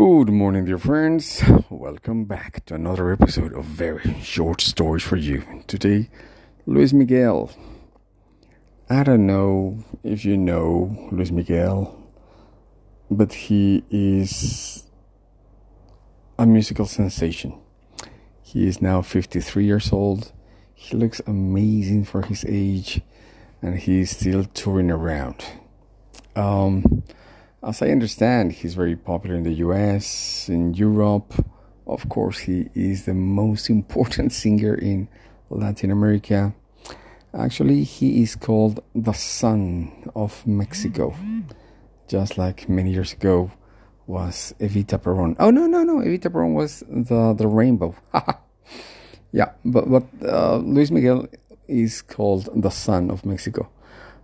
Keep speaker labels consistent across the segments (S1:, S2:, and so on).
S1: Good morning, dear friends. Welcome back to another episode of Very Short Stories for You. Today, Luis Miguel. I don't know if you know Luis Miguel, but he is a musical sensation. He is now 53 years old. He looks amazing for his age, and he is still touring around. Um, as I understand, he's very popular in the US, in Europe. Of course, he is the most important singer in Latin America. Actually, he is called the Sun of Mexico, just like many years ago was Evita Peron. Oh no, no, no! Evita Peron was the the rainbow. yeah, but but uh, Luis Miguel is called the Sun of Mexico.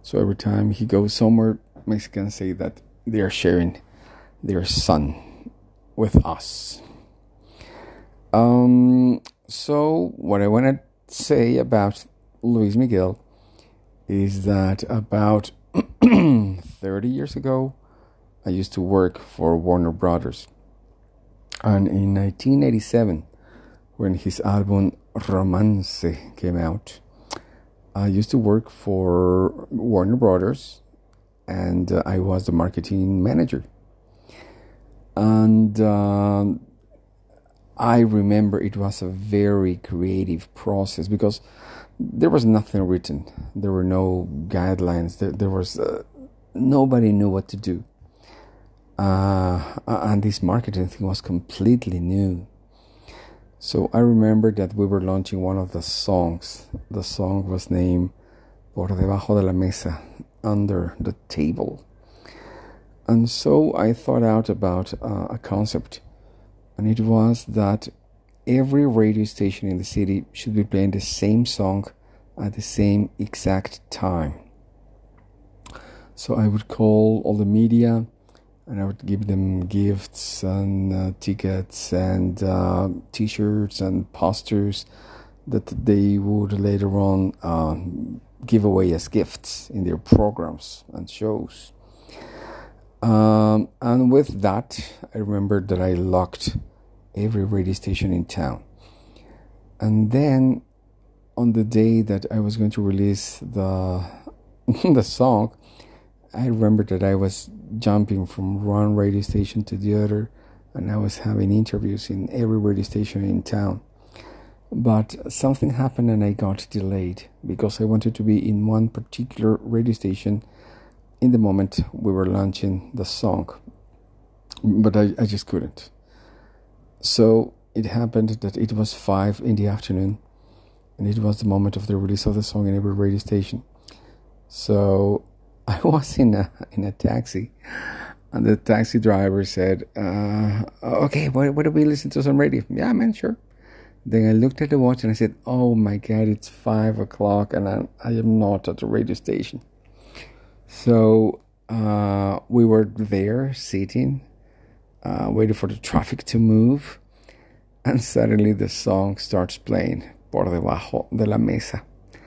S1: So every time he goes somewhere, Mexicans say that they are sharing their son with us. Um, so, what I want to say about Luis Miguel is that about 30 years ago, I used to work for Warner Brothers. And in 1987, when his album Romance came out, I used to work for Warner Brothers and uh, I was the marketing manager. And uh, I remember it was a very creative process because there was nothing written. There were no guidelines. There, there was uh, nobody knew what to do. Uh, and this marketing thing was completely new. So I remember that we were launching one of the songs. The song was named Por debajo de la mesa, under the table. And so I thought out about uh, a concept, and it was that every radio station in the city should be playing the same song at the same exact time. So I would call all the media and I would give them gifts and uh, tickets and uh, t shirts and posters that they would later on uh, give away as gifts in their programs and shows. Um, and with that, I remember that I locked every radio station in town. And then on the day that I was going to release the the song, I remember that I was jumping from one radio station to the other, and I was having interviews in every radio station in town. But something happened and I got delayed because I wanted to be in one particular radio station in the moment we were launching the song. But I, I just couldn't. So it happened that it was five in the afternoon and it was the moment of the release of the song in every radio station. So I was in a in a taxi, and the taxi driver said, uh, "Okay, what what do we listen to some radio?" Yeah, man, sure. Then I looked at the watch and I said, Oh my God, it's five o'clock and I, I am not at the radio station. So uh, we were there sitting, uh, waiting for the traffic to move. And suddenly the song starts playing, Por debajo de la mesa.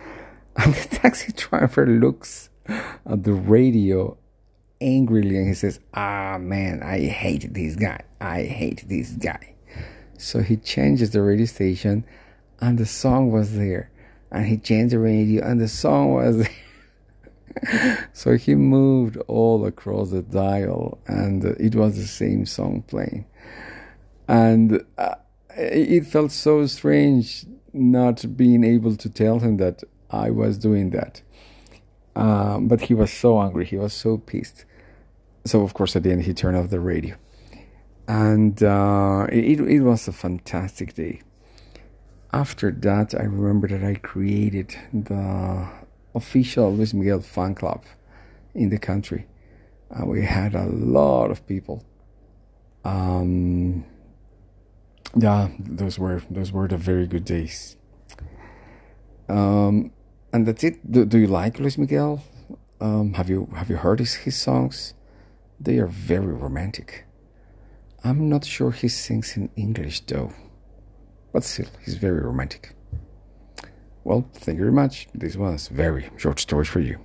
S1: And the taxi driver looks at the radio angrily and he says, Ah, man, I hate this guy. I hate this guy. So he changes the radio station and the song was there. And he changed the radio and the song was there. so he moved all across the dial and it was the same song playing. And uh, it felt so strange not being able to tell him that I was doing that. Um, but he was so angry, he was so pissed. So, of course, at the end, he turned off the radio and uh, it, it was a fantastic day. After that, I remember that I created the official Luis Miguel fan club in the country. Uh, we had a lot of people. Um, yeah, those were those were the very good days. Um, and that's it. Do, do you like Luis Miguel? Um, have you have you heard his, his songs? They are very romantic. I'm not sure he sings in English though, but still, he's very romantic. Well, thank you very much. This was very short stories for you.